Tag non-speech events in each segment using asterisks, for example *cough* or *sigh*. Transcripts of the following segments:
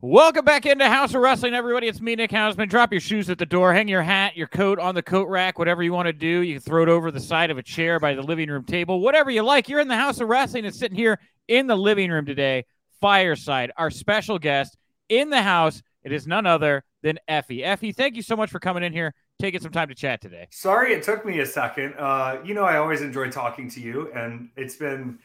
Welcome back into Haus of Wrestling, everybody. It's me, Nick Hausman. Drop your shoes at the door, hang your hat, your coat on the coat rack, whatever you want to do. You can throw it over the side of a chair by the living room table, whatever you like. You're in the Haus of Wrestling and sitting here in the living room today. Fireside, our special guest in the house. It is none other than Effy. Effy, thank you so much for coming in here, taking some time to chat today. Sorry it took me a second. Uh, you know, I always enjoy talking to you, and it's been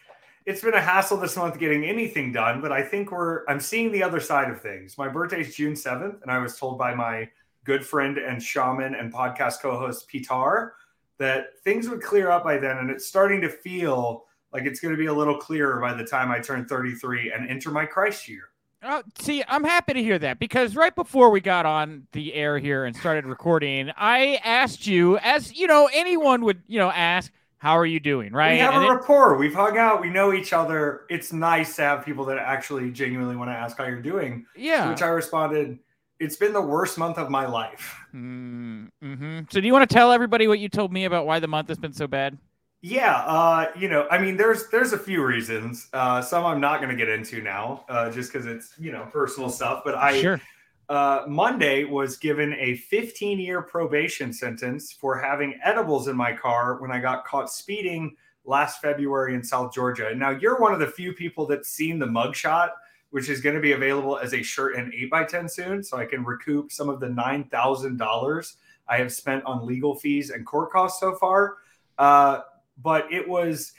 it's been a hassle this month getting anything done, but I think we're I'm seeing the other side of things. My birthday's June 7th, and I was told by my good friend and shaman and podcast co-host Pitar that things would clear up by then, and it's starting to feel like it's going to be a little clearer by the time I turn 33 and enter my Christ year. Oh, see, I'm happy to hear that because right before we got on the air here and started recording, I asked you, as you know, anyone would, you know, ask, how are you doing? Right. We have and a it- rapport. We've hung out. We know each other. It's nice to have people that actually genuinely want to ask how you're doing. To yeah. which I responded, "It's been the worst month of my life." Mm-hmm. So, do you want to tell everybody what you told me about why the month has been so bad? Yeah, uh, you know, I mean, there's there's a few reasons. Uh, some I'm not going to get into now, uh, just because it's you know personal stuff. But I sure. Uh, Monday was given a 15 year probation sentence for having edibles in my car when I got caught speeding last February in South Georgia. And now you're one of the few people that's seen the mugshot, which is going to be available as a shirt and 8x10 soon. So I can recoup some of the $9,000 I have spent on legal fees and court costs so far. Uh, but it was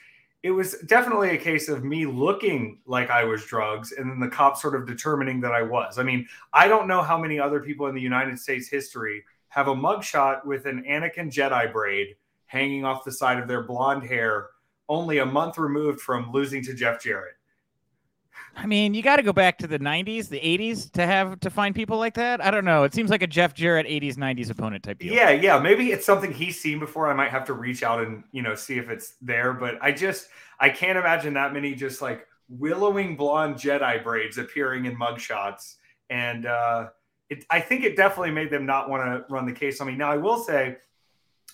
it was definitely a case of me looking like I was drugs and then the cops sort of determining that I was. I mean, I don't know how many other people in the United States history have a mugshot with an Anakin Jedi braid hanging off the side of their blonde hair, only a month removed from losing to Jeff Jarrett. I mean, you got to go back to the 90s, the 80s to have to find people like that. I don't know. It seems like a Jeff Jarrett 80s, 90s opponent type deal. Yeah, yeah. Maybe it's something he's seen before. I might have to reach out and you know see if it's there. But I just I can't imagine that many just like willowing blonde Jedi braids appearing in mugshots. And uh, it, I think it definitely made them not want to run the case on me. Now I will say,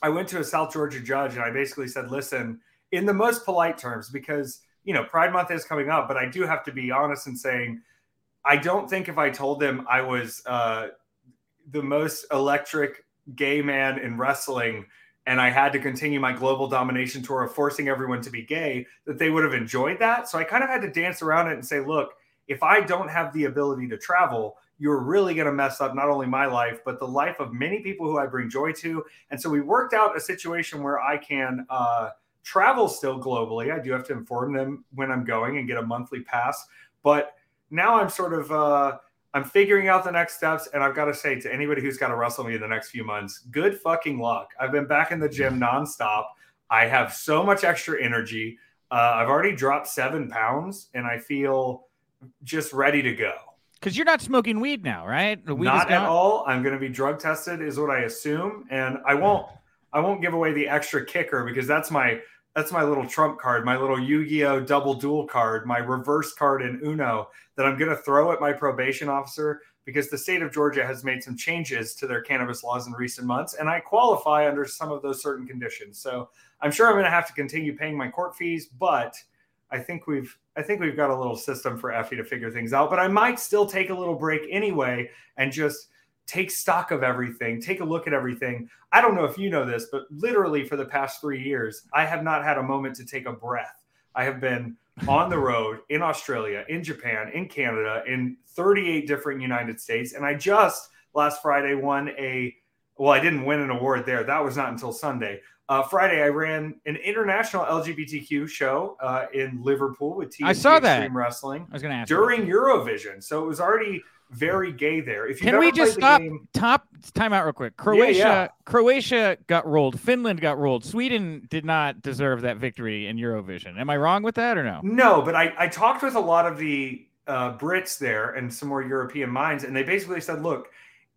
I went to a South Georgia judge and I basically said, listen, in the most polite terms, because you know Pride Month is coming up, but I do have to be honest in saying. I don't think if I told them I was uh, the most electric gay man in wrestling and I had to continue my global domination tour of forcing everyone to be gay, that they would have enjoyed that. So I kind of had to dance around it and say, look, if I don't have the ability to travel, you're really going to mess up not only my life, but the life of many people who I bring joy to. And so we worked out a situation where I can uh, travel still globally. I do have to inform them when I'm going and get a monthly pass. But now I'm sort of. Uh, I'm figuring out the next steps, and I've got to say to anybody who's got to wrestle me in the next few months, good fucking luck. I've been back in the gym nonstop. I have so much extra energy. Uh, I've already dropped seven pounds, and I feel just ready to go. Because you're not smoking weed now, right? Weed is Not at all. I'm going to be drug tested, is what I assume, and I won't. I won't give away the extra kicker because that's my that's my little trump card, my little Yu-Gi-Oh double duel card, my reverse card in Uno that I'm going to throw at my probation officer because the state of Georgia has made some changes to their cannabis laws in recent months, and I qualify under some of those certain conditions. So I'm sure I'm going to have to continue paying my court fees, but I think we've I think we've got a little system for Effy to figure things out. But I might still take a little break anyway and just take stock of everything, take a look at everything. I don't know if you know this, but literally for the past three years, I have not had a moment to take a breath. I have been on the road in Australia, in Japan, in Canada, in 38 different United States. And I just last Friday won a, well, I didn't win an award there. That was not until Sunday. Uh, Friday, I ran an international LGBTQ show uh, in Liverpool with TNT I saw that. Extreme Wrestling I was going to ask. during Eurovision. So it was already very gay there. If Can we just stop? game- Top time out real quick. Croatia, yeah. Croatia got rolled. Finland got rolled. Sweden did not deserve that victory in Eurovision. Am I wrong with that or no? No, but I, I talked with a lot of the uh, Brits there and some more European minds, and they basically said, look,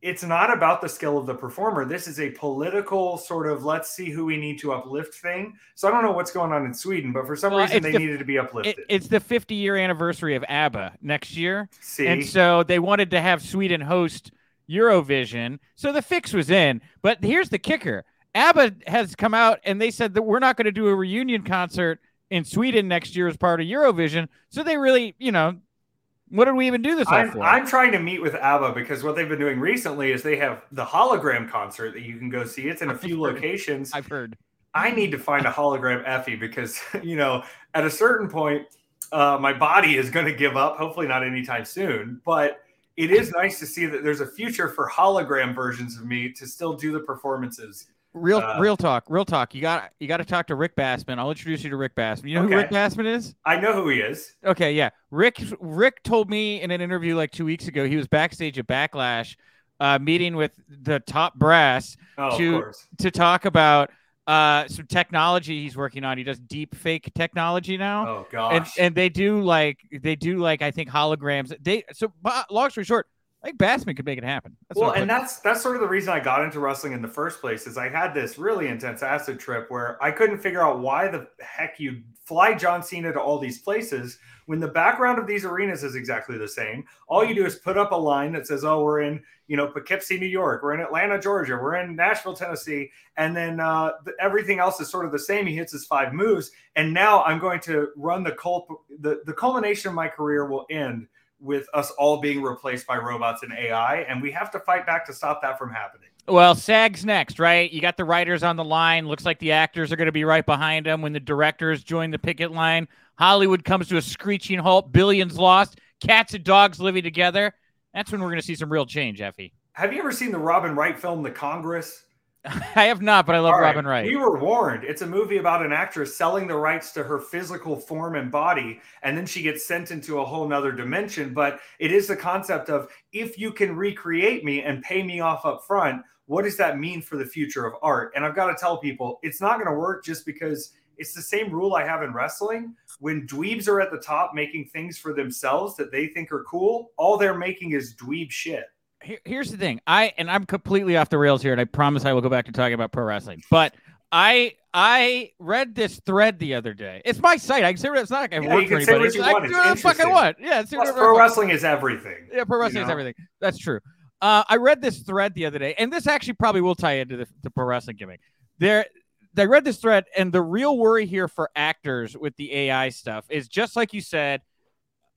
it's not about the skill of the performer. This is a political sort of let's see who we need to uplift thing. So I don't know what's going on in Sweden, but for some Well, reason they the- needed to be uplifted. It, it's the 50 year anniversary of ABBA next year. see, And so they wanted to have Sweden host Eurovision. So the fix was in. But here's the kicker ABBA has come out and they said that we're not going to do a reunion concert in Sweden next year as part of Eurovision. So they really, you know, What did we even do this I'm, for? I'm trying to meet with ABBA because what they've been doing recently is they have the hologram concert that you can go see. It's in a *laughs* few I've locations. I've heard. I need to find a hologram Effy because *laughs* you know at a certain point, uh, my body is going to give up. Hopefully not anytime soon, but it is nice to see that there's a future for hologram versions of me to still do the performances. Real, Uh, real talk, real talk. You got, you got to talk to Rick Bassman. I'll introduce you to Rick Bassman. You know who Rick Bassman is? I know who he is. Okay, yeah. Rick Rick told me in an interview like two weeks ago he was backstage at Backlash, uh, meeting with the top brass Oh, To- to talk about uh some technology he's working on. He does deep fake technology now. Oh and gosh. and they do like they do like I think holograms. They so long story short, I think Bassman could make it happen. That's well, and that's that's sort of the reason I got into wrestling in the first place. Is I had this really intense acid trip where I couldn't figure out why the heck you fly John Cena to all these places when the background of these arenas is exactly the same. All you do is put up a line that says, "Oh, we're in you know Poughkeepsie, New York. We're in Atlanta, Georgia. We're in Nashville, Tennessee," and then uh, the, everything else is sort of the same. He hits his five moves, and now I'm going to run the cult. The the culmination of my career will end with us all being replaced by robots and AI, and we have to fight back to stop that from happening. Well, SAG's next, right? You got the writers on the line. Looks like the actors are going to be right behind them when the directors join the picket line. Hollywood comes to a screeching halt. Billions lost. Cats and dogs living together. That's when we're going to see some real change, Effy. Have you ever seen the Robin Wright film, The Congress? *laughs* I have not, but I love right, Robin Wright. We were warned. It's a movie about an actress selling the rights to her physical form and body, and then she gets sent into a whole nother dimension. But it is the concept of if you can recreate me and pay me off up front, what does that mean for the future of art? And I've got to tell people it's not going to work just because it's the same rule I have in wrestling. When dweebs are at the top making things for themselves that they think are cool, all they're making is dweeb shit. Here- here's the thing. I and I'm completely off the rails here, and I promise I will go back to talking about pro wrestling. But I I read this thread the other day. It's my site. I can say what it's not like I Yeah, work you for anybody. what you I want. can do It's what the fuck I want. Yeah, Plus, pro wrestling is everything. Yeah, pro wrestling is know? everything. That's true. Uh, I read this thread the other day, and this actually probably will tie into the, the pro wrestling gimmick. There, I read this thread, and the real worry here for actors with the AI stuff is just like you said,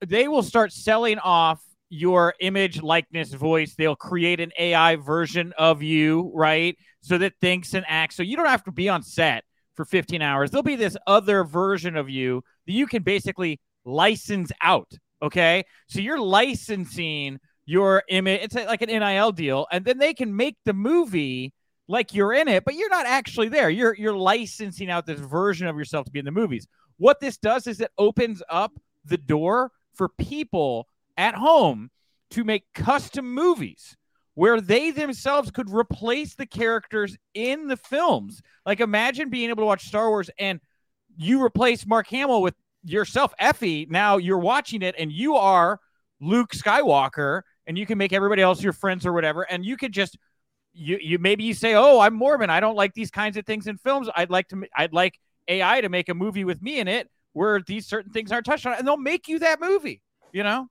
they will start selling off your image, likeness, voice. They'll create an AI version of you, right? So that thinks and acts. So you don't have to be on set for 15 hours. There'll be this other version of you that you can basically license out. Okay. So you're licensing your image. It's like an NIL deal. And then they can make the movie like you're in it, but you're not actually there. You're you're licensing out this version of yourself to be in the movies. What this does is it opens up the door for people at home to make custom movies where they themselves could replace the characters in the films. Like imagine being able to watch Star Wars and you replace Mark Hamill with yourself, Effy. Now you're watching it and you are Luke Skywalker, and you can make everybody else your friends or whatever, and you could just you you maybe you say, "Oh, I'm Mormon. I don't like these kinds of things in films. I'd like to. I'd like AI to make a movie with me in it where these certain things aren't touched on, and they'll make you that movie. You know.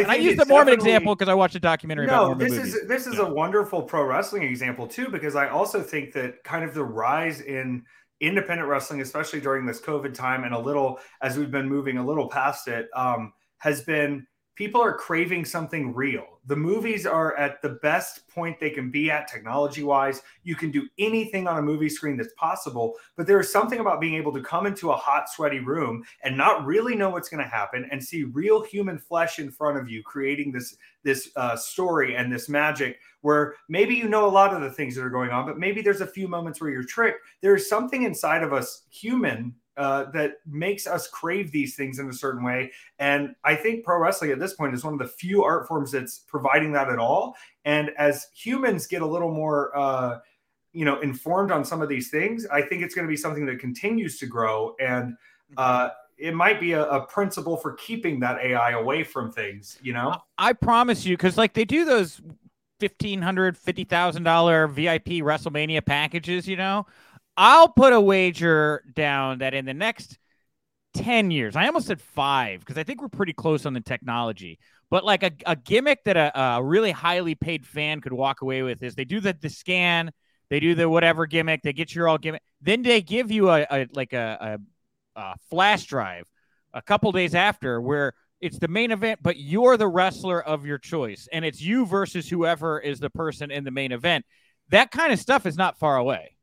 And I use the Mormon example because I watched a documentary about No, Mormon this movies. is this is a wonderful pro wrestling example too, because I also think that kind of the rise in independent wrestling, especially during this COVID time, and a little as we've been moving a little past it, um, has been people are craving something real. The movies are at the best point they can be at technology wise. You can do anything on a movie screen that's possible, but there is something about being able to come into a hot, sweaty room and not really know what's going to happen and see real human flesh in front of you, creating this this uh, story and this magic where maybe you know a lot of the things that are going on, but maybe there's a few moments where you're tricked. There's something inside of us, human, uh, that makes us crave these things in a certain way. And I think pro wrestling at this point is one of the few art forms that's providing that at all. And as humans get a little more, uh, you know, informed on some of these things, I think it's going to be something that continues to grow. And uh, it might be a, a principle for keeping that AI away from things, you know? I promise you, because like they do those fifteen hundred, fifty thousand dollar VIP WrestleMania packages, you know. I'll put a wager down that in the next ten years, I almost said five because I think we're pretty close on the technology. But like a, a gimmick that a, a really highly paid fan could walk away with is they do the the scan, they do the whatever gimmick, they get your all gimmick, then they give you a, a like a, a flash drive a couple days after where it's the main event, but you're the wrestler of your choice, and it's you versus whoever is the person in the main event. That kind of stuff is not far away.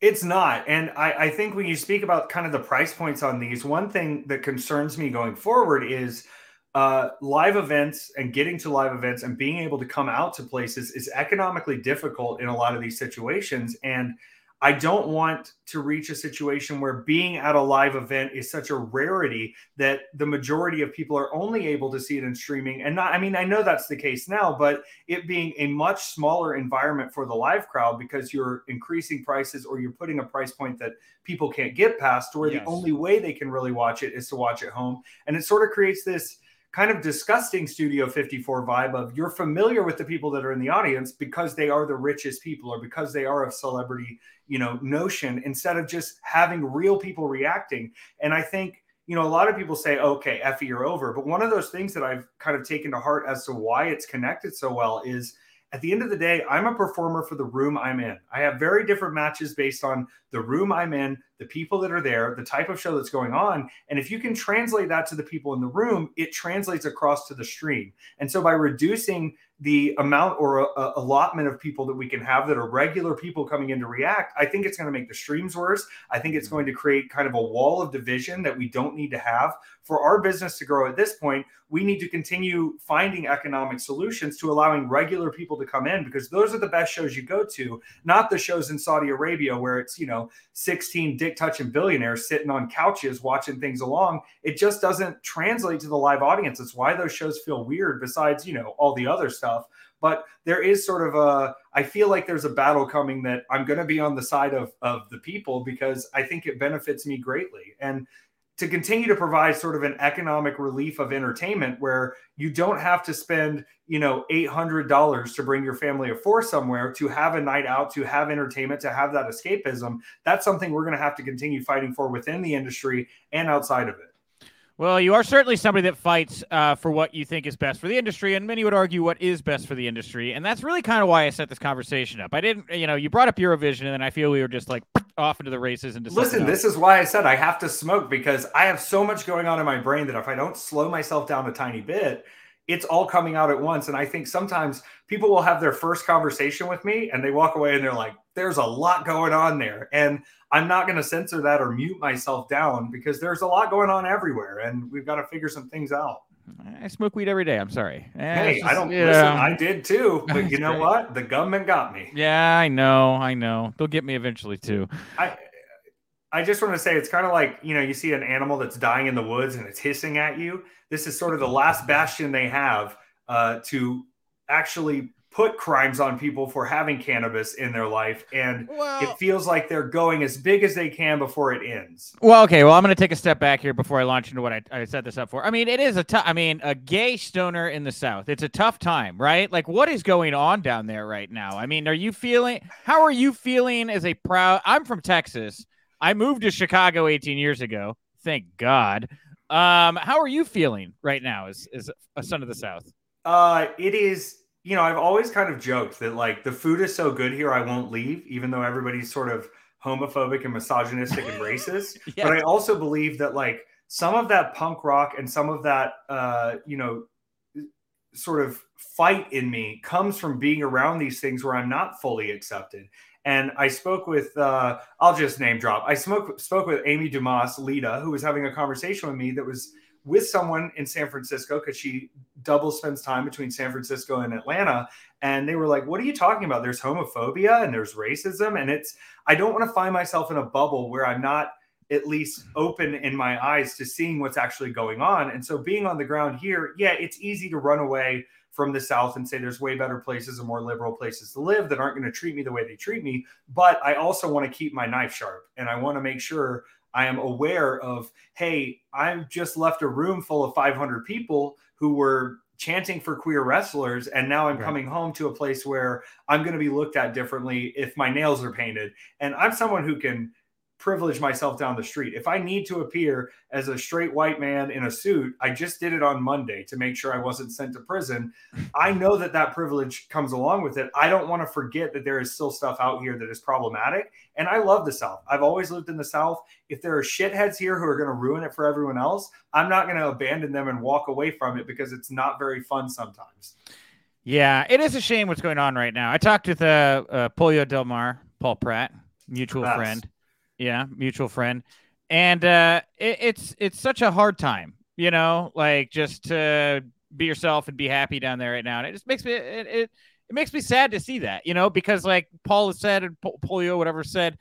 It's not. And I, I think when you speak about kind of the price points on these, one thing that concerns me going forward is uh, live events and getting to live events and being able to come out to places is economically difficult in a lot of these situations. And I don't want to reach a situation where being at a live event is such a rarity that the majority of people are only able to see it in streaming. And not, I mean, I know that's the case now, but it being a much smaller environment for the live crowd because you're increasing prices or you're putting a price point that people can't get past, where yes. the only way they can really watch it is to watch at home. And it sort of creates this kind of disgusting Studio 54 vibe of you're familiar with the people that are in the audience because they are the richest people or because they are of celebrity, you know, notion instead of just having real people reacting. And I think, you know, a lot of people say, okay, Effy, you're over. But one of those things that I've kind of taken to heart as to why it's connected so well is – at the end of the day, I'm a performer for the room I'm in. I have very different matches based on the room I'm in, the people that are there, the type of show that's going on. And if you can translate that to the people in the room, it translates across to the stream. And so by reducing the amount or a, a allotment of people that we can have that are regular people coming in to react, I think it's going to make the streams worse. I think it's mm-hmm. going to create kind of a wall of division that we don't need to have. For our business to grow at this point, we need to continue finding economic solutions to allowing regular people to come in because those are the best shows you go to, not the shows in Saudi Arabia where it's, you know, 16 dick touching billionaires sitting on couches watching things along. It just doesn't translate to the live audience. It's why those shows feel weird, besides, you know, all the other stuff. But there is sort of a, I feel like there's a battle coming that I'm going to be on the side of, of the people because I think it benefits me greatly. And to continue to provide sort of an economic relief of entertainment where you don't have to spend you know $800 to bring your family of four somewhere to have a night out to have entertainment to have that escapism. That's something we're going to have to continue fighting for within the industry and outside of it well, you are certainly somebody that fights uh, for what you think is best for the industry, and many would argue what is best for the industry, and that's really kind of why I set this conversation up. I didn't, you know, you brought up Eurovision, and then I feel we were just like *sniffs* off into the races and listen. This is why I said I have to smoke because I have so much going on in my brain that if I don't slow myself down a tiny bit, it's all coming out at once. And I think sometimes people will have their first conversation with me, and they walk away and they're like, "There's a lot going on there," and I'm not going to censor that or mute myself down because there's a lot going on everywhere, and we've got to figure some things out. I smoke weed every day. I'm sorry. Eh, hey, just, I don't listen. I did too, *laughs* but you know great. what? The government got me. Yeah, I know. I know. They'll get me eventually too. I I just want to say it's kind of like you know you see an animal that's dying in the woods and it's hissing at you. This is sort of the last bastion they have uh, to actually put crimes on people for having cannabis in their life and well, it feels like they're going as big as they can before it ends. Well okay well i'm going to take a step back here before i launch into what I, I set this up for. I mean it is a tough i mean a gay stoner in the south. It's a tough time right? Like what is going on down there right now? I mean are you feeling how are you feeling as a proud i'm from texas. I moved to chicago 18 years ago. Thank god. Um how are you feeling right now as, as a son of the south? Uh it is you know, I've always kind of joked that like the food is so good here, I won't leave, even though everybody's sort of homophobic and misogynistic and racist. yes. *laughs* But I also believe that like some of that punk rock and some of that, uh, you know, sort of fight in me comes from being around these things where I'm not fully accepted. And I spoke with, uh, I'll just name drop. I spoke spoke with Amy Dumas, Lita, who was having a conversation with me that was with someone in San Francisco because she double spends time between San Francisco and Atlanta. And they were like, What are you talking about? There's homophobia and there's racism. And it's, I don't want to find myself in a bubble where I'm not at least open in my eyes to seeing what's actually going on. And so being on the ground here, yeah, it's easy to run away from the South and say there's way better places and more liberal places to live that aren't going to treat me the way they treat me. But I also want to keep my knife sharp and I want to make sure I am aware of, hey, I've just left a room full of 500 people who were chanting for queer wrestlers and now i'm right. coming home to a place where i'm going to be looked at differently if my nails are painted and i'm someone who can privilege myself down the street. If I need to appear as a straight white man in a suit, I just did it on Monday to make sure I wasn't sent to prison. I know that that privilege comes along with it. I don't want to forget that there is still stuff out here that is problematic. And I love the South. I've always lived in the South. If there are shitheads here who are going to ruin it for everyone else, I'm not going to abandon them and walk away from it because it's not very fun sometimes. Yeah, it is a shame what's going on right now. I talked with uh, uh Pollo Del Mar, Paul Pratt, mutual friend yeah, mutual friend, and uh, it, it's it's such a hard time, you know, like just to be yourself and be happy down there right now. And it just makes me it, it, it makes me sad to see that, you know, because like Paul has said and Polio whatever said,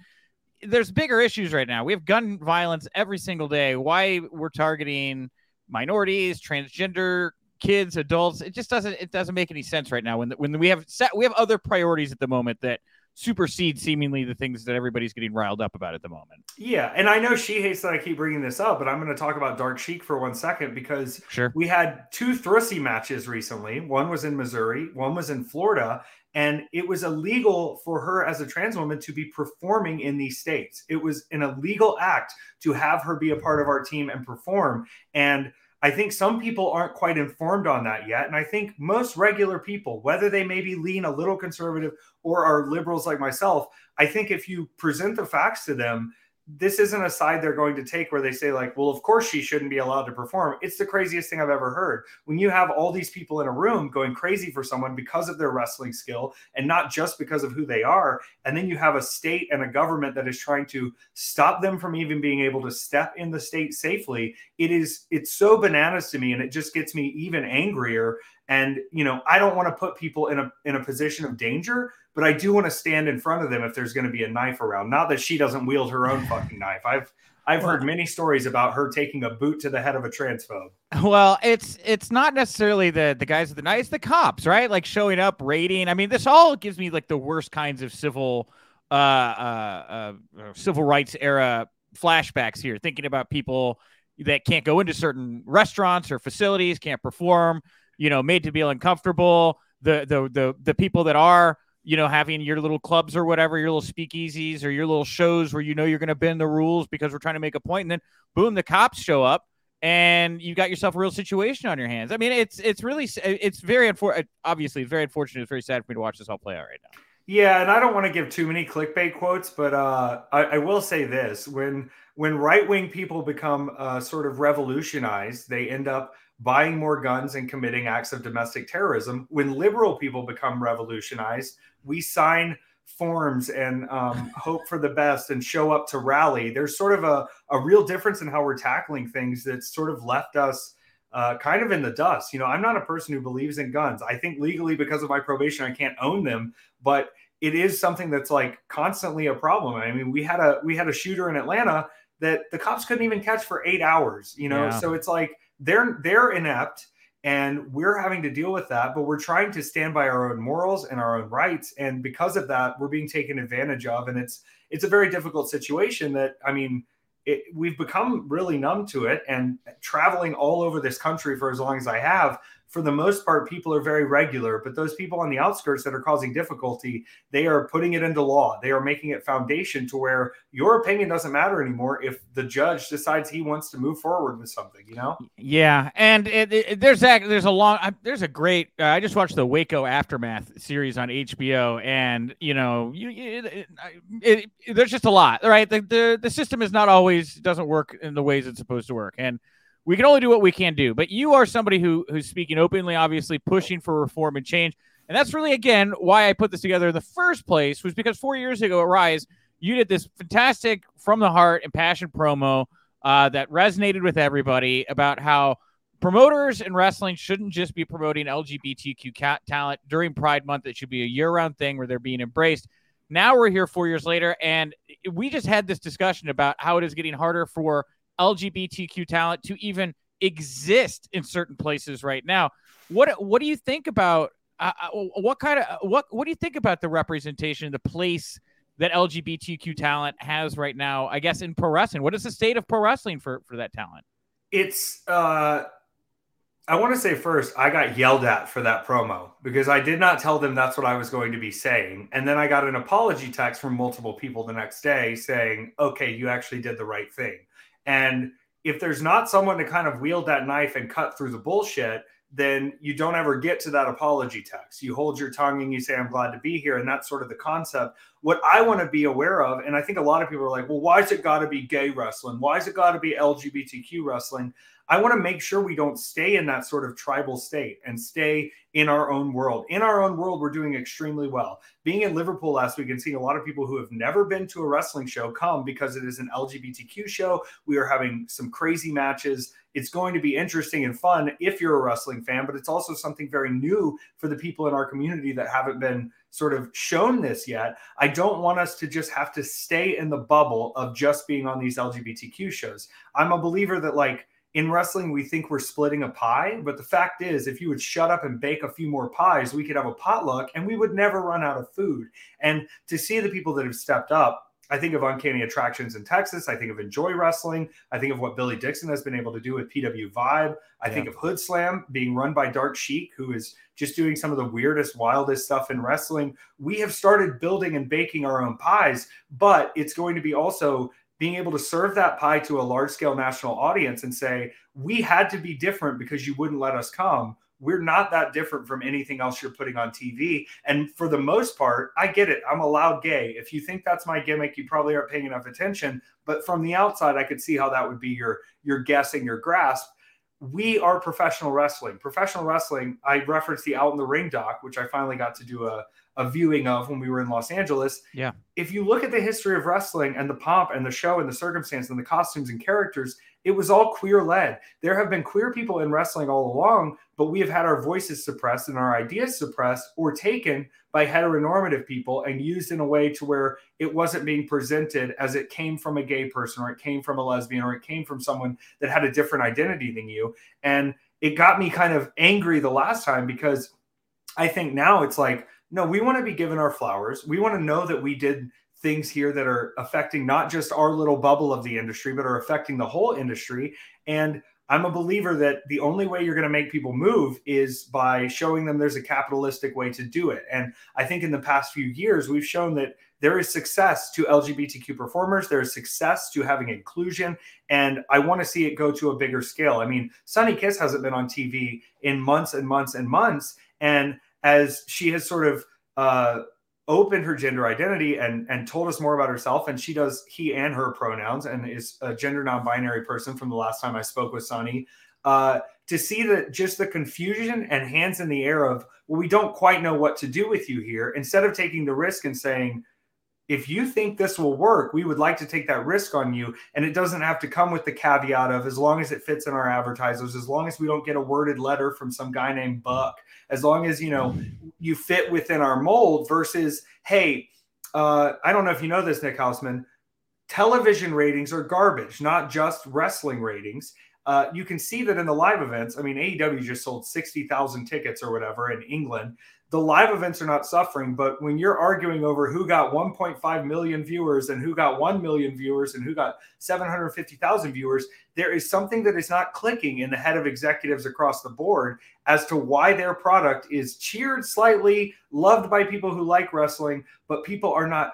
there's bigger issues right now. We have gun violence every single day. Why we're targeting minorities, transgender kids, adults, it just doesn't it doesn't make any sense right now when when we have set we have other priorities at the moment that supersede seemingly the things that everybody's getting riled up about at the moment. Yeah, and I know she hates that I keep bringing this up, but I'm going to talk about Dark Sheik for one second because sure. we had two Thrusy matches recently. One was in Missouri, one was in Florida, and it was illegal for her as a trans woman to be performing in these states. It was an illegal act to have her be a part of our team and perform. And I think some people aren't quite informed on that yet. And I think most regular people, whether they maybe lean a little conservative or are liberals like myself, I think if you present the facts to them, this isn't a side they're going to take where they say like well of course she shouldn't be allowed to perform. It's the craziest thing i've ever heard. When you have all these people in a room going crazy for someone because of their wrestling skill and not just because of who they are and then you have a state and a government that is trying to stop them from even being able to step in the state safely it is it's so bananas to me and it just gets me even angrier. And you know i don't want to put people in a in a position of danger but I do want to stand in front of them if there's going to be a knife around. Not that she doesn't wield her own fucking knife. I've I've heard many stories about her taking a boot to the head of a transphobe. Well, it's it's not necessarily the the guys with the knives, the cops, right? Like showing up, raiding. I mean, this all gives me like the worst kinds of civil uh, uh, uh, civil rights era flashbacks here. Thinking about people that can't go into certain restaurants or facilities, can't perform, you know, made to feel uncomfortable. The the the the people that are you know, having your little clubs or whatever, your little speakeasies or your little shows where you know you're going to bend the rules because we're trying to make a point, and then boom, the cops show up and you've got yourself a real situation on your hands. I mean, it's it's really it's very unfortunate. Obviously, very unfortunate. It's very sad for me to watch this all play out right now. Yeah, and I don't want to give too many clickbait quotes, but uh, I, I, will say this: when when right wing people become uh, sort of revolutionized, they end up buying more guns and committing acts of domestic terrorism. When liberal people become revolutionized, we sign forms and um, *laughs* hope for the best and show up to rally. There's sort of a, a real difference in how we're tackling things that's sort of left us uh, kind of in the dust. You know, I'm not a person who believes in guns. I think legally, because of my probation, I can't own them, but it is something that's like constantly a problem. I mean, we had a we had a shooter in Atlanta that the cops couldn't even catch for eight hours. You know, yeah. so it's like they're they're inept and we're having to deal with that but we're trying to stand by our own morals and our own rights. And because of that we're being taken advantage of. And it's it's a very difficult situation that i mean it, we've become really numb to it. And traveling all over this country for as long as i have for the most part, people are very regular, but those people on the outskirts that are causing difficulty, they are putting it into law. They are making it foundation to where your opinion doesn't matter anymore if the judge decides he wants to move forward with something, you know? Yeah. And it, it, there's that, there's a long, there's a great, uh, I just watched the Waco Aftermath series on HBO and, you know, you, it, there's just a lot, right? The, the, the system is not always, doesn't work in the ways it's supposed to work. And, we can only do what we can do. But you are somebody who who's speaking openly, obviously pushing for reform and change. And that's really again why I put this together in the first place was because four years ago at Rise, you did this fantastic from the heart and passion promo uh, that resonated with everybody about how promoters in wrestling shouldn't just be promoting LGBTQ talent during Pride Month. It should be a year-round thing where they're being embraced. Now we're here four years later, and we just had this discussion about how it is getting harder for LGBTQ talent to even exist in certain places right now. What what do you think about uh, uh what kind of what what do you think about the representation, the place that LGBTQ talent has right now? I guess in pro wrestling, what is the state of pro wrestling for for that talent? It's uh I want to say first, I got yelled at for that promo because I did not tell them that's what I was going to be saying. And then I got an apology text from multiple people the next day saying, okay, you actually did the right thing. And if there's not someone to kind of wield that knife and cut through the bullshit, then you don't ever get to that apology text. You hold your tongue and you say, I'm glad to be here. And that's sort of the concept. What I want to be aware of, and I think a lot of people are like, well, why is it got to be gay wrestling? Why is it got to be LGBTQ wrestling? I want to make sure we don't stay in that sort of tribal state and stay in our own world. In our own world, we're doing extremely well. Being in Liverpool last week and seeing a lot of people who have never been to a wrestling show come because it is an LGBTQ show. We are having some crazy matches. It's going to be interesting and fun if you're a wrestling fan, but it's also something very new for the people in our community that haven't been sort of shown this yet. I don't want us to just have to stay in the bubble of just being on these LGBTQ shows. I'm a believer that, like, in wrestling, we think we're splitting a pie, but the fact is, if you would shut up and bake a few more pies, we could have a potluck and we would never run out of food. And to see the people that have stepped up, I think of Uncanny Attractions in Texas. I think of Enjoy Wrestling. I think of what Billy Dixon has been able to do with PW Vibe. I yeah. think of Hood Slam being run by Dark Sheik, who is just doing some of the weirdest, wildest stuff in wrestling. We have started building and baking our own pies, but it's going to be also being able to serve that pie to a large scale national audience and say, we had to be different because you wouldn't let us come. We're not that different from anything else you're putting on TV. And for the most part, I get it. I'm a loud gay. If you think that's my gimmick, you probably aren't paying enough attention. But from the outside, I could see how that would be your your guess and your grasp. We are professional wrestling. Professional wrestling, I referenced the Out in the Ring doc, which I finally got to do a, a viewing of when we were in Los Angeles. Yeah. If you look at the history of wrestling and the pomp and the show and the circumstance and the costumes and characters, it was all queer led. There have been queer people in wrestling all along, but we have had our voices suppressed and our ideas suppressed or taken by heteronormative people and used in a way to where it wasn't being presented as it came from a gay person or it came from a lesbian or it came from someone that had a different identity than you. And it got me kind of angry the last time because I think now it's like, no, we want to be given our flowers. We want to know that we did things here that are affecting not just our little bubble of the industry, but are affecting the whole industry. And I'm a believer that the only way you're going to make people move is by showing them there's a capitalistic way to do it. And I think in the past few years, we've shown that there is success to LGBTQ performers. There is success to having inclusion. And I want to see it go to a bigger scale. I mean, Sunny Kiss hasn't been on TV in months and months and months. And as she has sort of uh, opened her gender identity and and told us more about herself. And she does he and her pronouns and is a gender non-binary person from the last time i spoke with sunny. Uh, to see that just the confusion and hands in the air of well we don't quite know what to do with you here instead of taking the risk and saying if you think this will work, we would like to take that risk on you. And it doesn't have to come with the caveat of as long as it fits in our advertisers, as long as we don't get a worded letter from some guy named Buck, as long as you know you fit within our mold versus, hey, uh, I don't know if you know this, Nick Hausman, television ratings are garbage, not just wrestling ratings. Uh, you can see that in the live events. I mean, AEW just sold 60,000 tickets or whatever in England the live events are not suffering, but when you're arguing over who got 1.5 million viewers and who got 1 million viewers and who got 750,000 viewers, there is something that is not clicking in the head of executives across the board as to why their product is cheered slightly, loved by people who like wrestling, but people are not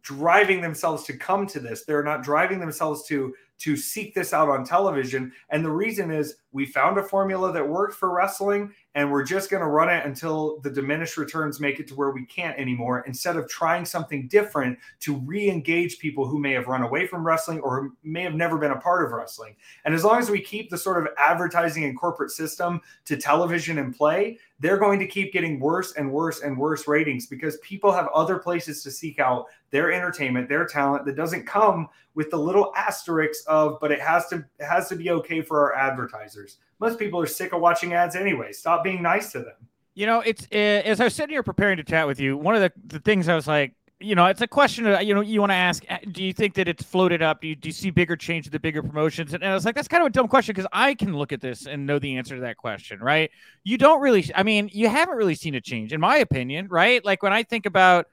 driving themselves to come to this. They're not driving themselves to to seek this out on television. And the reason is we found a formula that worked for wrestling and we're just going to run it until the diminished returns make it to where we can't anymore instead of trying something different to re-engage people who may have run away from wrestling or may have never been a part of wrestling and as long as we keep the sort of advertising and corporate system to television and play they're going to keep getting worse and worse and worse ratings because people have other places to seek out their entertainment their talent that doesn't come with the little asterisks of but it has to it has to be okay for our advertisers most people are sick of watching ads anyway. Stop being nice to them. You know, it's uh, as I was sitting here preparing to chat with you. One of the, the things I was like, you know, it's a question. You know, you want to ask: uh, Do you think that it's floated up? Do you, do you see bigger change with the bigger promotions? And, and I was like, that's kind of a dumb question because I can look at this and know the answer to that question, right? You don't really. I mean, you haven't really seen a change, in my opinion, right? Like when I think about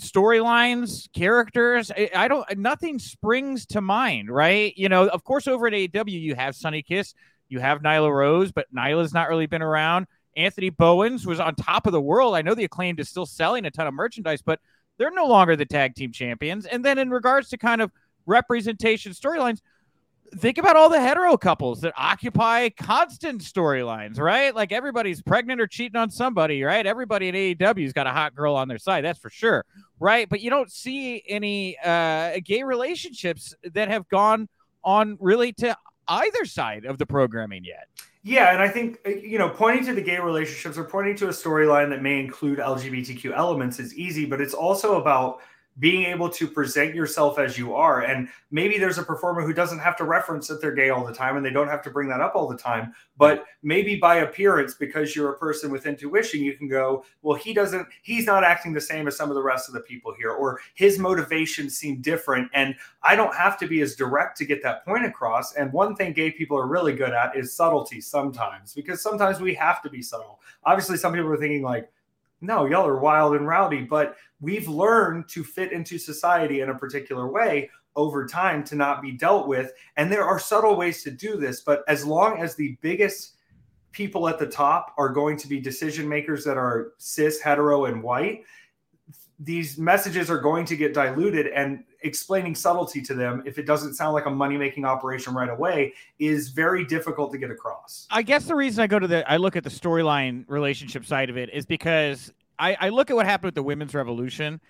storylines, characters. I, I, don't. Nothing springs to mind, right? You know, of course, over at AW, you have Sunny Kiss You have Nyla Rose, but Nyla's not really been around. Anthony Bowens was on top of the world. I know the acclaimed is still selling a ton of merchandise, but they're no longer the tag team champions. And then in regards to kind of representation storylines, think about all the hetero couples that occupy constant storylines, right? Like everybody's pregnant or cheating on somebody, right? Everybody in AEW's got a hot girl on their side, that's for sure, right? But you don't see any uh, gay relationships that have gone on really to either side of the programming yet. Yeah, and I think uh, you know, pointing to the gay relationships or pointing to a storyline that may include LGBTQ elements is easy, but it's also about being able to present yourself as you are. And maybe there's a performer who doesn't have to reference that they're gay all the time and they don't have to bring that up all the time. But maybe by appearance, because you're a person with intuition, you can go, well, he doesn't, he's not acting the same as some of the rest of the people here, or his motivations seem different. And I don't have to be as direct to get that point across. And one thing gay people are really good at is subtlety sometimes, because sometimes we have to be subtle. Obviously, some people are thinking, like, no, y'all are wild and rowdy, but we've learned to fit into society in a particular way over time to not be dealt with. And there are subtle ways to do this, but as long as the biggest people at the top are going to be decision makers that are cis, hetero, and white, these messages are going to get diluted and explaining subtlety to them if it doesn't sound like a money making operation right away is very difficult to get across. I guess the reason i go to the i look at the storyline relationship side of it is because I, I look at what happened with the women's revolution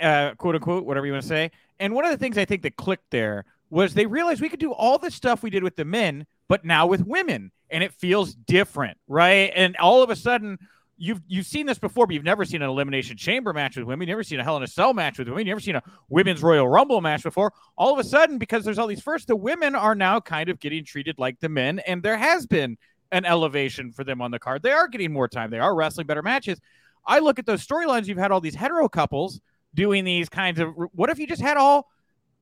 uh, quote unquote whatever you want to say and one of the things i think that clicked there was they realized we could do all the stuff we did with the men but now with women and it feels different right? And all of a sudden you've you've seen this before, but you've never seen an elimination chamber match with women. You've never seen a Hell in a Cell match with women. You've never seen a women's Royal Rumble match before. All of a sudden, because there's all these first, the women are now kind of getting treated like the men, and there has been an elevation for them on the card. They are getting more time. They are wrestling better matches. I look at those storylines. You've had all these hetero couples doing these kinds of. What if you just had all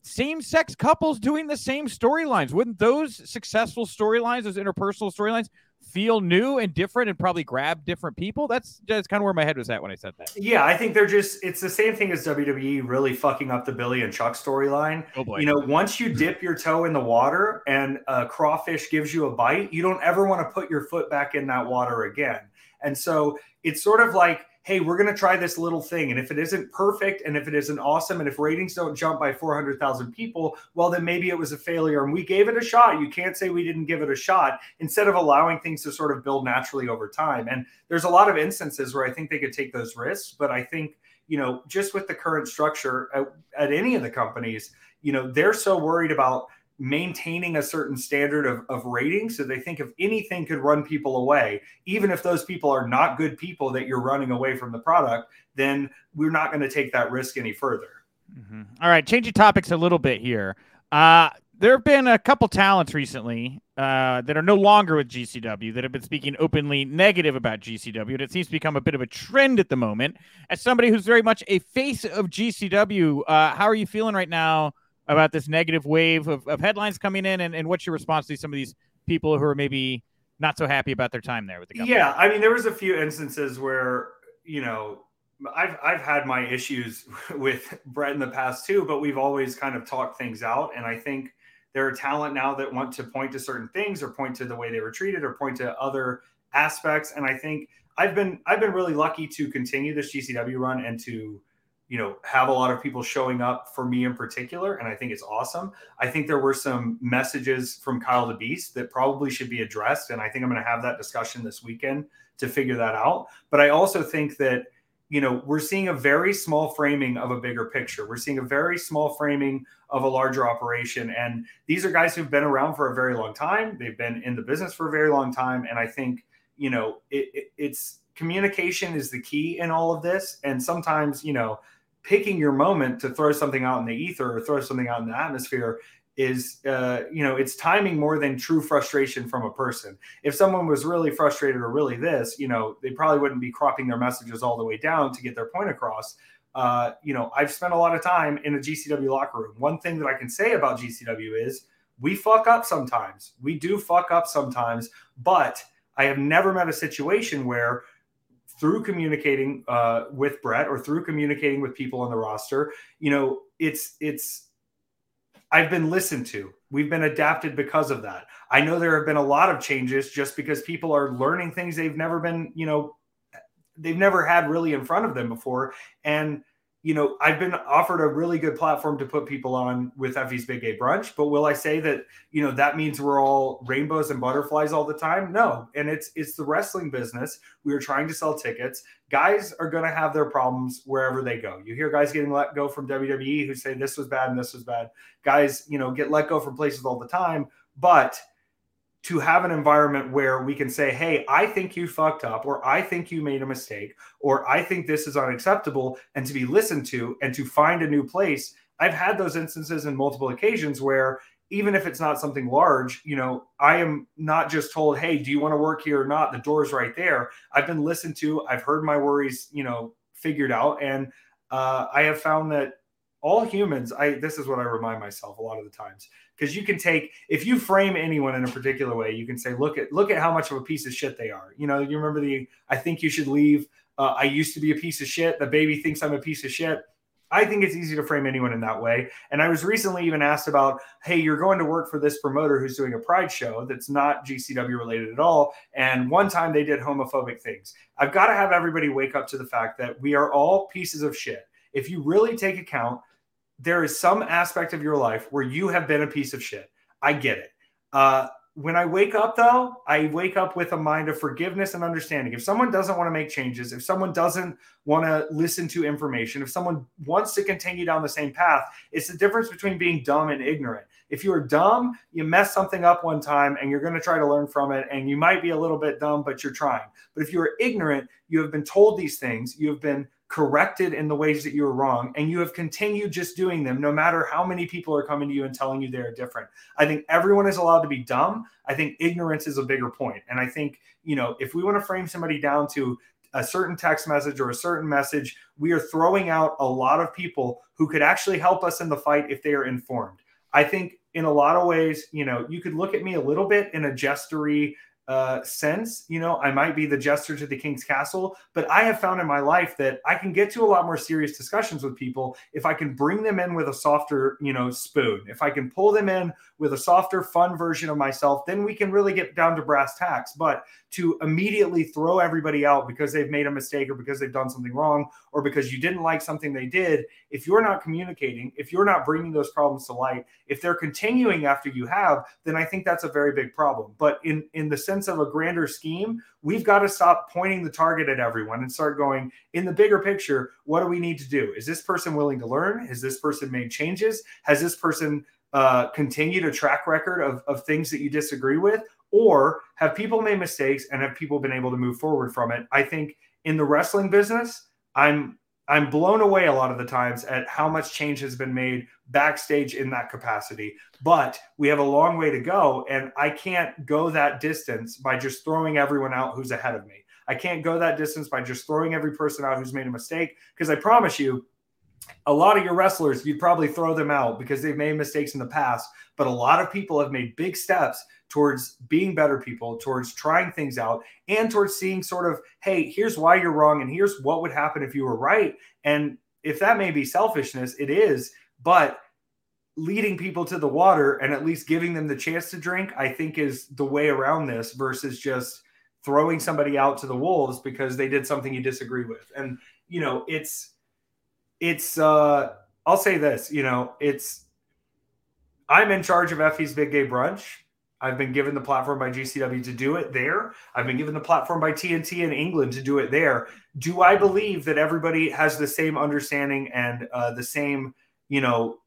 same sex couples doing the same storylines? Wouldn't those successful storylines, those interpersonal storylines, feel new and different and probably grab different people. That's that's kind of where my head was at when I said that. Yeah, I think they're just it's the same thing as WWE really fucking up the Billy and Chuck storyline. Oh boy. You know, once you dip your toe in the water and a crawfish gives you a bite, you don't ever want to put your foot back in that water again. And so it's sort of like hey, we're going to try this little thing. And if it isn't perfect and if it isn't awesome and if ratings don't jump by 400,000 people, well, then maybe it was a failure and we gave it a shot. You can't say we didn't give it a shot instead of allowing things to sort of build naturally over time. And there's a lot of instances where I think they could take those risks. But I think, you know, just with the current structure at, at any of the companies, you know, they're so worried about maintaining a certain standard of, of rating. So they think if anything could run people away, even if those people are not good people that you're running away from the product, then we're not going to take that risk any further. Mm-hmm. All right, changing topics a little bit here. Uh, there have been a couple talents recently uh, that are no longer with GCW that have been speaking openly negative about GCW. And it seems to become a bit of a trend at the moment. As somebody who's very much a face of GCW, uh, how are you feeling right now about this negative wave of, of headlines coming in, and, and what's your response to some of these people who are maybe not so happy about their time there with the company? Yeah, I mean, there was a few instances where you know I've I've had my issues *laughs* with Brett in the past too, but we've always kind of talked things out, and I think there are talent now that want to point to certain things or point to the way they were treated or point to other aspects, and I think I've been I've been really lucky to continue this GCW run and to you know have a lot of people showing up for me in particular and i think it's awesome. I think there were some messages from kyle the beast that probably should be addressed and i think i'm going to have that discussion this weekend to figure that out. But i also think that you know we're seeing a very small framing of a bigger picture. We're seeing a very small framing of a larger operation and these are guys who've been around for a very long time. They've been in the business for a very long time and i think you know it, it, it's communication is the key in all of this and sometimes you know picking your moment to throw something out in the ether or throw something out in the atmosphere is uh, you know it's timing more than true frustration from a person. If someone was really frustrated or really this you know they probably wouldn't be cropping their messages all the way down to get their point across. Uh, you know i've spent a lot of time in a gcw locker room. One thing that i can say about gcw is we fuck up sometimes. We do fuck up sometimes but i have never met a situation where through communicating uh, with Brett or through communicating with people on the roster, you know, it's it's I've been listened to. We've been adapted because of that. I know there have been a lot of changes just because people are learning things they've never been, you know, they've never had really in front of them before. And you know, I've been offered a really good platform to put people on with Effy's Big Gay Brunch, but will I say that, you know, that means we're all rainbows and butterflies all the time? No. And it's it's the wrestling business. We are trying to sell tickets. Guys are going to have their problems wherever they go. You hear guys getting let go from WWE who say this was bad and this was bad. Guys, you know, get let go from places all the time, but to have an environment where we can say, Hey, I think you fucked up, or I think you made a mistake, or I think this is unacceptable, and to be listened to and to find a new place. I've had those instances in multiple occasions where even if it's not something large, you know, I am not just told, Hey, do you want to work here or not? The door's right there. I've been listened to, I've heard my worries, you know, figured out. And uh, I have found that all humans, I this is what I remind myself a lot of the times because you can take if you frame anyone in a particular way, you can say, look at look at how much of a piece of shit they are. You know, you remember the I think you should leave. Uh, I used to be a piece of shit. The baby thinks I'm a piece of shit. I think it's easy to frame anyone in that way. And I was recently even asked about, hey, you're going to work for this promoter who's doing a pride show that's not GCW related at all. And one time they did homophobic things. I've got to have everybody wake up to the fact that we are all pieces of shit. If you really take account there is some aspect of your life where you have been a piece of shit. I get it. Uh, when I wake up, though, I wake up with a mind of forgiveness and understanding. If someone doesn't want to make changes, if someone doesn't want to listen to information, if someone wants to continue down the same path, it's the difference between being dumb and ignorant. If you're dumb, you mess something up one time and you're going to try to learn from it, and you might be a little bit dumb, but you're trying. But if you're ignorant, you have been told these things, you have been corrected in the ways that you were wrong and you have continued just doing them no matter how many people are coming to you and telling you they're different. I think everyone is allowed to be dumb. I think ignorance is a bigger point. And i think you know if we want to frame somebody down to a certain text message or a certain message we are throwing out a lot of people who could actually help us in the fight if they are informed. I think in a lot of ways you know you could look at me a little bit in a jestery uh, sense. You know, I might be the jester to the king's castle, but I have found in my life that I can get to a lot more serious discussions with people if I can bring them in with a softer, you know, spoon. If I can pull them in with a softer, fun version of myself, then we can really get down to brass tacks. But to immediately throw everybody out because they've made a mistake or because they've done something wrong or because you didn't like something they did, if you're not communicating, if you're not bringing those problems to light, if they're continuing after you have, then I think that's a very big problem. But in in the sense of a grander scheme, we've got to stop pointing the target at everyone and start going in the bigger picture, what do we need to do? Is this person willing to learn? Has this person made changes? Has this person uh, continued a track record of, of things that you disagree with? or have people made mistakes and have people been able to move forward from it? I think in the wrestling business, I'm I'm blown away a lot of the times at how much change has been made backstage in that capacity. But we have a long way to go, and I can't go that distance by just throwing everyone out who's ahead of me. I can't go that distance by just throwing every person out who's made a mistake because I promise you, a lot of your wrestlers, you'd probably throw them out because they've made mistakes in the past. But a lot of people have made big steps towards being better people, towards trying things out, and towards seeing sort of, hey, here's why you're wrong, and here's what would happen if you were right. And if that may be selfishness, it is, but leading people to the water and at least giving them the chance to drink, I think is the way around this versus just throwing somebody out to the wolves because they did something you disagree with. And you know, it's it's uh I'll say this, you know, it's I'm in charge of Effy's Big Gay Brunch. I've been given the platform by GCW to do it there. I've been given the platform by TNT in England to do it there. Do I believe that everybody has the same understanding and uh, the same, you know,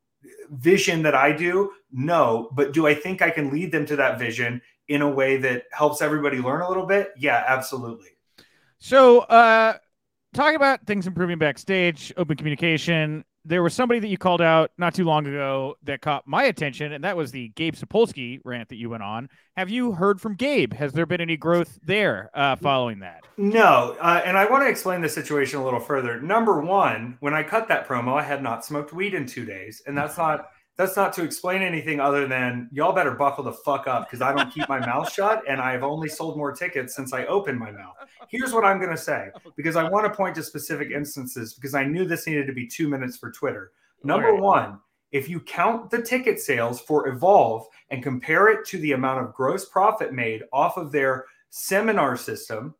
vision that I do? No. But do I think I can lead them to that vision in a way that helps everybody learn a little bit? Yeah, absolutely. So, uh, talking about things improving backstage, open communication, there was somebody that you called out not too long ago that caught my attention, and that was the Gabe Sapolsky rant that you went on. Have you heard from Gabe? Has there been any growth there uh, following that? No, uh, and I want to explain the situation a little further. Number one, when I cut that promo, I had not smoked weed in two days, and that's not that's not to explain anything other than y'all better buckle the fuck up because I don't keep my mouth *laughs* shut and I've only sold more tickets since I opened my mouth. Here's what I'm going to say because I want to point to specific instances because I knew this needed to be two minutes for Twitter. Number one, if you count the ticket sales for Evolve and compare it to the amount of gross profit made off of their seminar system,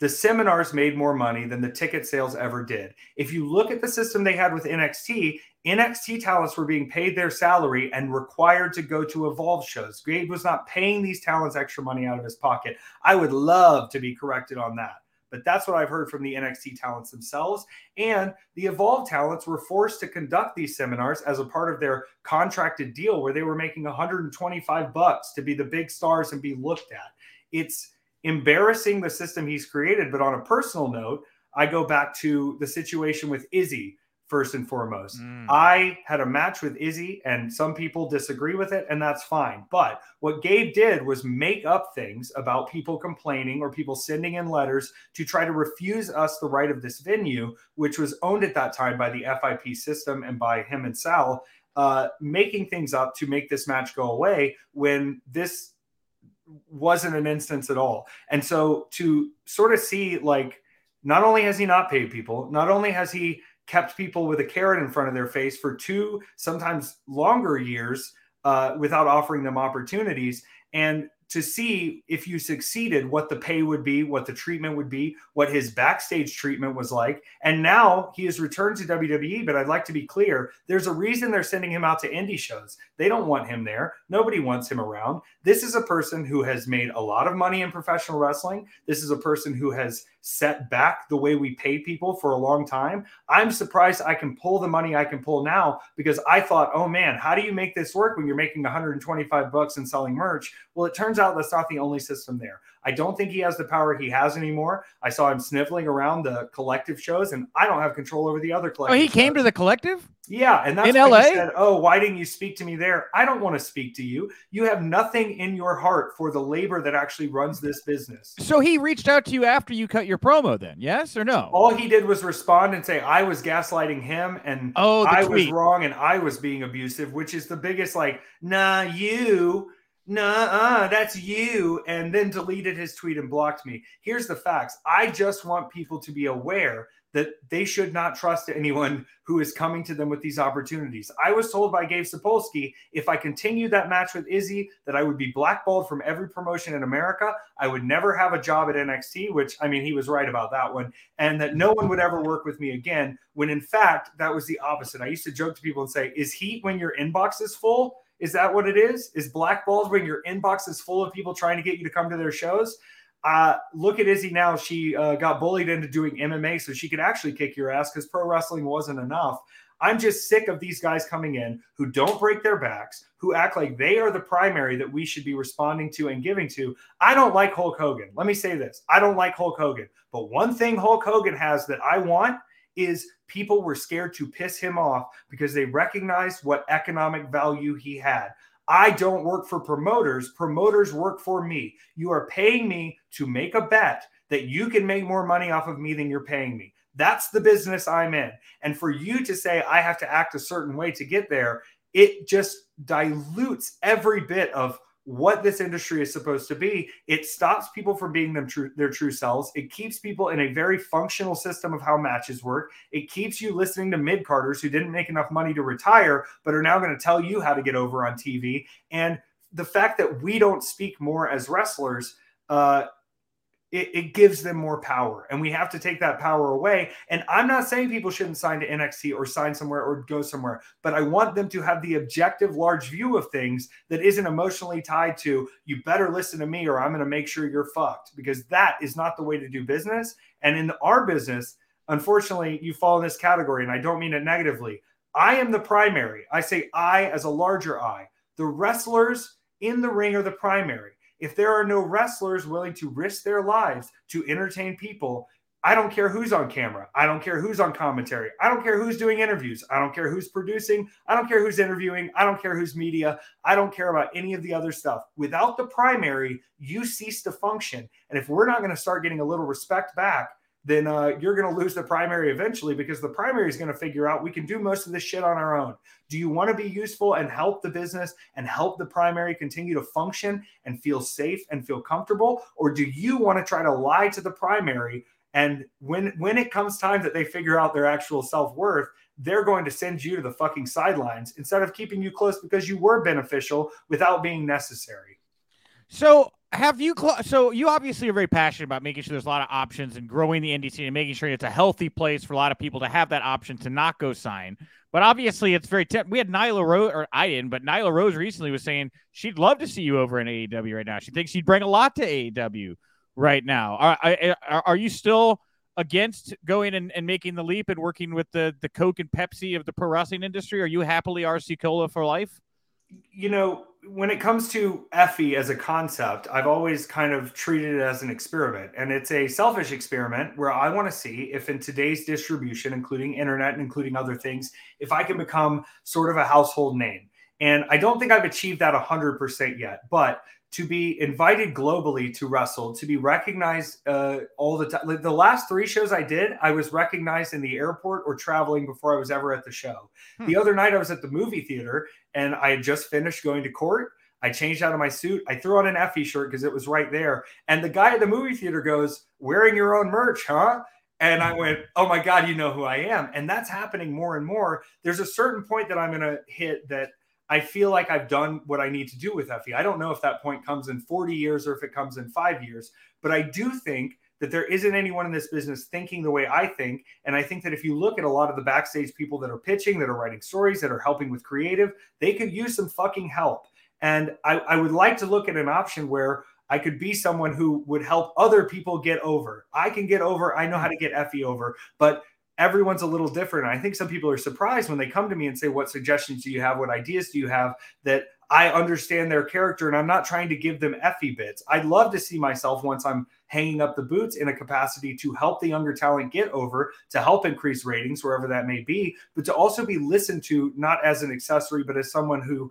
the seminars made more money than the ticket sales ever did. If you look at the system they had with NXT, NXT talents were being paid their salary and required to go to Evolve shows. Gabe was not paying these talents extra money out of his pocket. I would love to be corrected on that. But that's what I've heard from the NXT talents themselves. And the Evolve talents were forced to conduct these seminars as a part of their contracted deal where they were making 125 bucks to be the big stars and be looked at. It's embarrassing the system he's created. But on a personal note, I go back to the situation with Izzy first and foremost. Mm. I had a match with Izzy, and some people disagree with it, and that's fine. But what Gabe did was make up things about people complaining or people sending in letters to try to refuse us the right of this venue, which was owned at that time by the FIP system and by him and Sal. Uh, making things up to make this match go away when this wasn't an instance at all. And so to sort of see like not only has he not paid people, not only has he kept people with a carrot in front of their face for two, sometimes longer years uh, without offering them opportunities. And to see if you succeeded, what the pay would be, what the treatment would be, what his backstage treatment was like. And now he has returned to WWE. But I'd like to be clear there's a reason they're sending him out to indie shows. They don't want him there. Nobody wants him around. This is a person who has made a lot of money in professional wrestling. This is a person who has set back the way we pay people for a long time. I'm surprised I can pull the money I can pull now because I thought, oh man, how do you make this work when you're making 125 bucks and selling merch? Well, it turns out that's not the only system there. I don't think he has the power he has anymore. I saw him sniffling around the collective shows, and I don't have control over the other collective. Oh, he came shows. to the collective? Yeah, and that's in LA. He said, "Oh, why didn't you speak to me there?" I don't want to speak to you. You have nothing in your heart for the labor that actually runs this business. So he reached out to you after you cut your promo, then? Yes or no? All he did was respond and say, "I was gaslighting him, and oh, I tweet. was wrong, and I was being abusive," which is the biggest like, "Nah, you." Nah, that's you. And then deleted his tweet and blocked me. Here's the facts. I just want people to be aware that they should not trust anyone who is coming to them with these opportunities. I was told by Gabe Sapolsky if I continued that match with Izzy that I would be blackballed from every promotion in America. I would never have a job at NXT, which I mean, he was right about that one, and that no one would ever work with me again. When in fact, that was the opposite. I used to joke to people and say, Is heat when your inbox is full? Is that what it is? Is blackballed when your inbox is full of people trying to get you to come to their shows? Uh, look at Izzy now. She uh, got bullied into doing MMA so she could actually kick your ass because pro wrestling wasn't enough. I'm just sick of these guys coming in who don't break their backs, who act like they are the primary that we should be responding to and giving to. I don't like Hulk Hogan. Let me say this I don't like Hulk Hogan. But one thing Hulk Hogan has that I want is people were scared to piss him off because they recognized what economic value he had. I don't work for promoters. Promoters work for me. You are paying me to make a bet that you can make more money off of me than you're paying me. That's the business I'm in. And for you to say I have to act a certain way to get there, it just dilutes every bit of what this industry is supposed to be. It stops people from being them true, their true selves. It keeps people in a very functional system of how matches work. It keeps you listening to mid carders who didn't make enough money to retire, but are now going to tell you how to get over on TV. And the fact that we don't speak more as wrestlers uh, it, it, gives them more power. And we have to take that power away. And I'm not saying people shouldn't sign to NXT or sign somewhere or go somewhere, but I want them to have the objective, large view of things that isn't emotionally tied to, you better listen to me or I'm going to make sure you're fucked, because that is not the way to do business. And in our business, unfortunately, you fall in this category. And I don't mean it negatively. I am the primary. I say I as a larger I. The wrestlers in the ring are the primary if there are no wrestlers willing to risk their lives to entertain people, I don't care who's on camera. I don't care who's on commentary. I don't care who's doing interviews. I don't care who's producing. I don't care who's interviewing. I don't care who's media. I don't care about any of the other stuff. Without the primary, you cease to function. And if we're not going to start getting a little respect back, then uh, you're going to lose the primary eventually because the primary is going to figure out we can do most of this shit on our own. Do you want to be useful and help the business and help the primary continue to function and feel safe and feel comfortable? Or do you want to try to lie to the primary And when when it comes time that they figure out their actual self worth, they're going to send you to the fucking sidelines instead of keeping you close because you were beneficial without being necessary. So have you cl- so you obviously are very passionate about making sure there's a lot of options and growing the scene and making sure it's a healthy place for a lot of people to have that option to not go sign. But obviously it's very we had nyla rose or i didn't but nyla rose recently was saying she'd love to see you over in aew right now. She thinks you'd bring a lot to aew right now. Are, are, are you still against going and, and making the leap and working with the the coke and pepsi of the pro wrestling industry? Are you happily rc cola for life? You know, when it comes to Effy as a concept, I've always kind of treated it as an experiment. And it's a selfish experiment where I want to see if in today's distribution, including internet and including other things, if I can become sort of a household name. And I don't think I've achieved that 100% yet, but to be invited globally to wrestle, to be recognized uh, all the time. Like the last three shows I did, I was recognized in the airport or traveling before I was ever at the show. Hmm. The other night, I was at the movie theater and I had just finished going to court. I changed out of my suit. I threw on an Effy shirt because it was right there. And the guy at the movie theater goes, Wearing your own merch, huh? And I went, Oh my God, you know who I am. And that's happening more and more. There's a certain point that I'm going to hit that I feel like I've done what I need to do with Effy. I don't know if that point comes in 40 years or if it comes in five years, but I do think that there isn't anyone in this business thinking the way I think. And I think that if you look at a lot of the backstage people that are pitching, that are writing stories, that are helping with creative, they could use some fucking help. And I, I would like to look at an option where I could be someone who would help other people get over. I can get over. I know how to get Effy over, but everyone's a little different. I think some people are surprised when they come to me and say, What suggestions do you have? What ideas do you have? That I understand their character and I'm not trying to give them Effy bits. I'd love to see myself once I'm hanging up the boots in a capacity to help the younger talent get over, to help increase ratings wherever that may be, but to also be listened to not as an accessory, but as someone who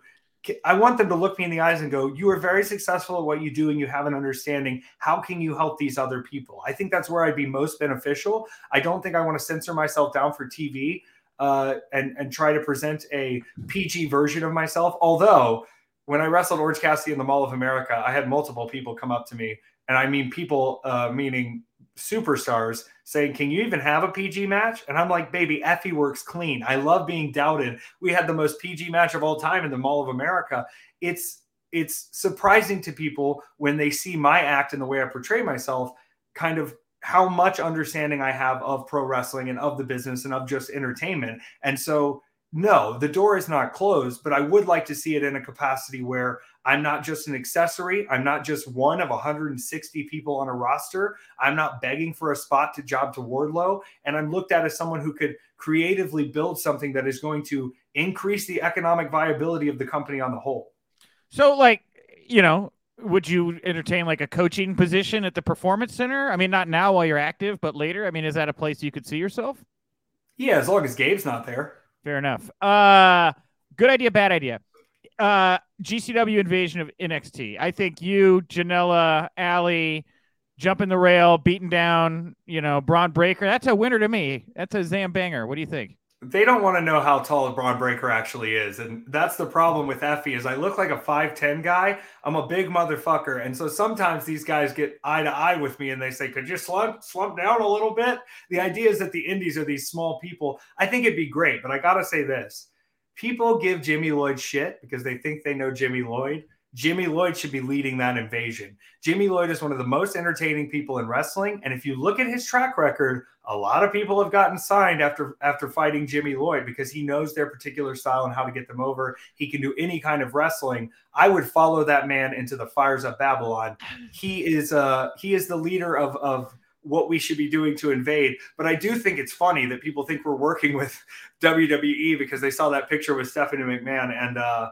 I want them to look me in the eyes and go, You are very successful at what you do and you have an understanding. How can you help these other people? I think that's where I'd be most beneficial. I don't think I want to censor myself down for TV uh, and, and try to present a PG version of myself. Although, when I wrestled Orange Cassidy in the Mall of America, I had multiple people come up to me. And I mean, people, uh, meaning superstars saying, Can you even have a PG match? And I'm like, Baby, Effy works clean. I love being doubted. We had the most PG match of all time in the Mall of America. It's it's surprising to people when they see my act and the way I portray myself, kind of how much understanding I have of pro wrestling and of the business and of just entertainment. And so no, the door is not closed, but I would like to see it in a capacity where I'm not just an accessory. I'm not just one of 160 people on a roster. I'm not begging for a spot to job to Wardlow. And I'm looked at as someone who could creatively build something that is going to increase the economic viability of the company on the whole. So, like, you know, would you entertain like a coaching position at the performance center? I mean, not now while you're active, but later. I mean, is that a place you could see yourself? Yeah, as long as Gabe's not there. Fair enough. Uh, good idea, bad idea. Uh, GCW invasion of NXT. I think you, Janela, Allie, jumping the rail, beating down, you know, Bron Breakker. That's a winner to me. That's a Zam banger. What do you think? They don't want to know how tall Bron Breakker actually is, and that's the problem with Effy. Is I look like a five ten guy. I'm a big motherfucker, and so sometimes these guys get eye to eye with me, and they say, "Could you slump slump down a little bit?" The idea is that the indies are these small people. I think it'd be great, but I gotta say this: people give Jimmy Lloyd shit because they think they know Jimmy Lloyd. Jimmy Lloyd should be leading that invasion. Jimmy Lloyd is one of the most entertaining people in wrestling, and if you look at his track record, a lot of people have gotten signed after after fighting Jimmy Lloyd because he knows their particular style and how to get them over. He can do any kind of wrestling. I would follow that man into the fires of Babylon. He is uh he is the leader of of what we should be doing to invade. But I do think it's funny that people think we're working with *laughs* WWE because they saw that picture with Stephanie McMahon and uh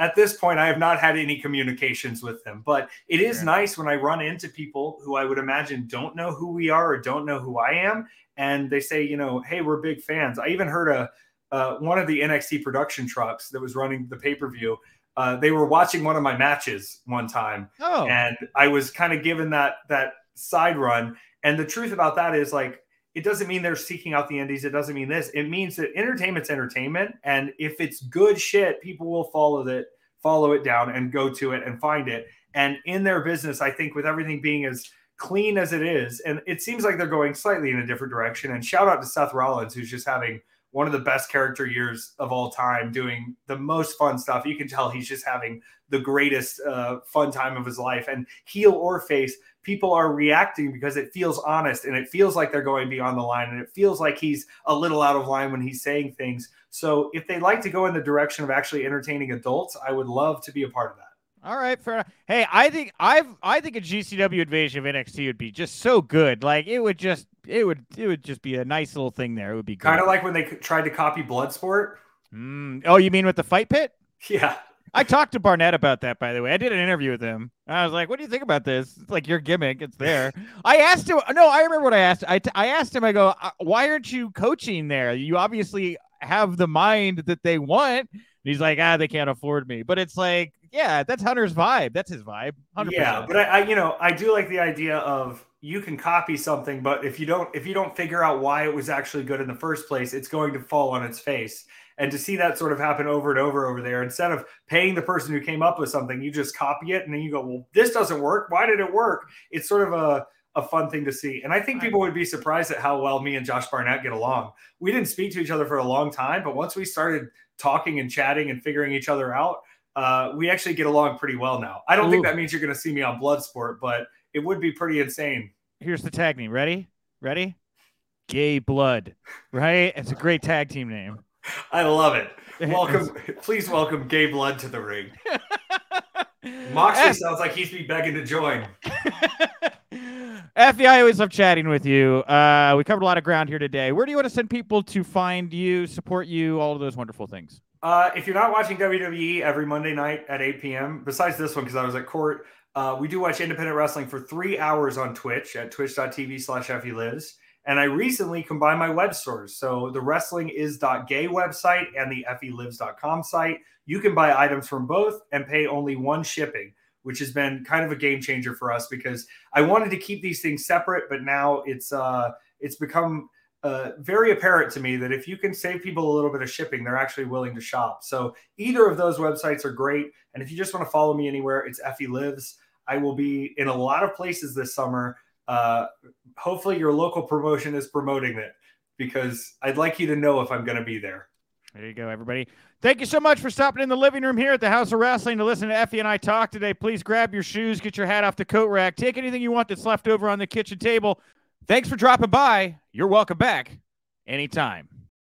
at this point, I have not had any communications with them, but it is yeah. nice when I run into people who I would imagine don't know who we are or don't know who I am, and they say, you know, hey, we're big fans. I even heard a uh, one of the NXT production trucks that was running the pay per view. Uh, they were watching one of my matches one time, oh. and I was kind of given that that side run. And the truth about that is, like, it doesn't mean they're seeking out the indies. It doesn't mean this. It means that entertainment's entertainment, and if it's good shit, people will follow it, follow it down, and go to it and find it. And in their business, I think with everything being as clean as it is, and it seems like they're going slightly in a different direction. And shout out to Seth Rollins, who's just having one of the best character years of all time, doing the most fun stuff. You can tell he's just having the greatest uh, fun time of his life. And heel or face, people are reacting because it feels honest and it feels like they're going beyond the line and it feels like he's a little out of line when he's saying things. So if they like to go in the direction of actually entertaining adults, I would love to be a part of that. All right, fair enough. Hey, I think I've I think a GCW invasion of NXT would be just so good. Like it would just it would it would just be a nice little thing there. It would be kind of like when they tried to copy Bloodsport. Mm. Oh, you mean with the fight pit? Yeah. I talked to Barnett about that, by the way. I did an interview with him. I was like, "What do you think about this?" It's like your gimmick. It's there. *laughs* I asked him. No, I remember what I asked. I, t- I asked him. I go, uh, "Why aren't you coaching there? You obviously have the mind that they want." And he's like, "Ah, they can't afford me." But it's like, yeah, that's Hunter's vibe. That's his vibe. 100%. Yeah, but I, I, you know, I do like the idea of you can copy something, but if you don't, if you don't figure out why it was actually good in the first place, it's going to fall on its face and to see that sort of happen over and over over there instead of paying the person who came up with something you just copy it and then you go well this doesn't work why did it work it's sort of a a fun thing to see. And I think people would be surprised at how well me and Josh Barnett get along. We didn't speak to each other for a long time, but once we started talking and chatting and figuring each other out, uh, we actually get along pretty well now. I don't Ooh. think that means you're going to see me on Bloodsport, but it would be pretty insane. Here's the tag name. Ready? Ready? Gay Blood. Right? It's a great tag team name. *laughs* I love it. *laughs* Welcome, please welcome Gay Blood to the ring. *laughs* Moxley sounds like he's be begging to join. Effy, I always love chatting with you. Uh, we covered a lot of ground here today. Where do you want to send people to find you, support you, all of those wonderful things? Uh, if you're not watching WWE every Monday night at 8 p.m., besides this one, because I was at court, uh, we do watch independent wrestling for three hours on Twitch at twitch.tv slash Lives. And I recently combined my web stores. So the wrestling is gay website and the effylives.com site. You can buy items from both and pay only one shipping, which has been kind of a game changer for us because I wanted to keep these things separate, but now it's uh it's become uh, very apparent to me that if you can save people a little bit of shipping, they're actually willing to shop. So either of those websites are great. And if you just want to follow me anywhere, it's Effy Lives. I will be in a lot of places this summer uh, hopefully your local promotion is promoting it because I'd like you to know if I'm going to be there. There you go, everybody. Thank you so much for stopping in the living room here at the Haus of Wrestling to listen to Effy and I talk today. Please grab your shoes, get your hat off the coat rack, take anything you want that's left over on the kitchen table. Thanks for dropping by. You're welcome back anytime.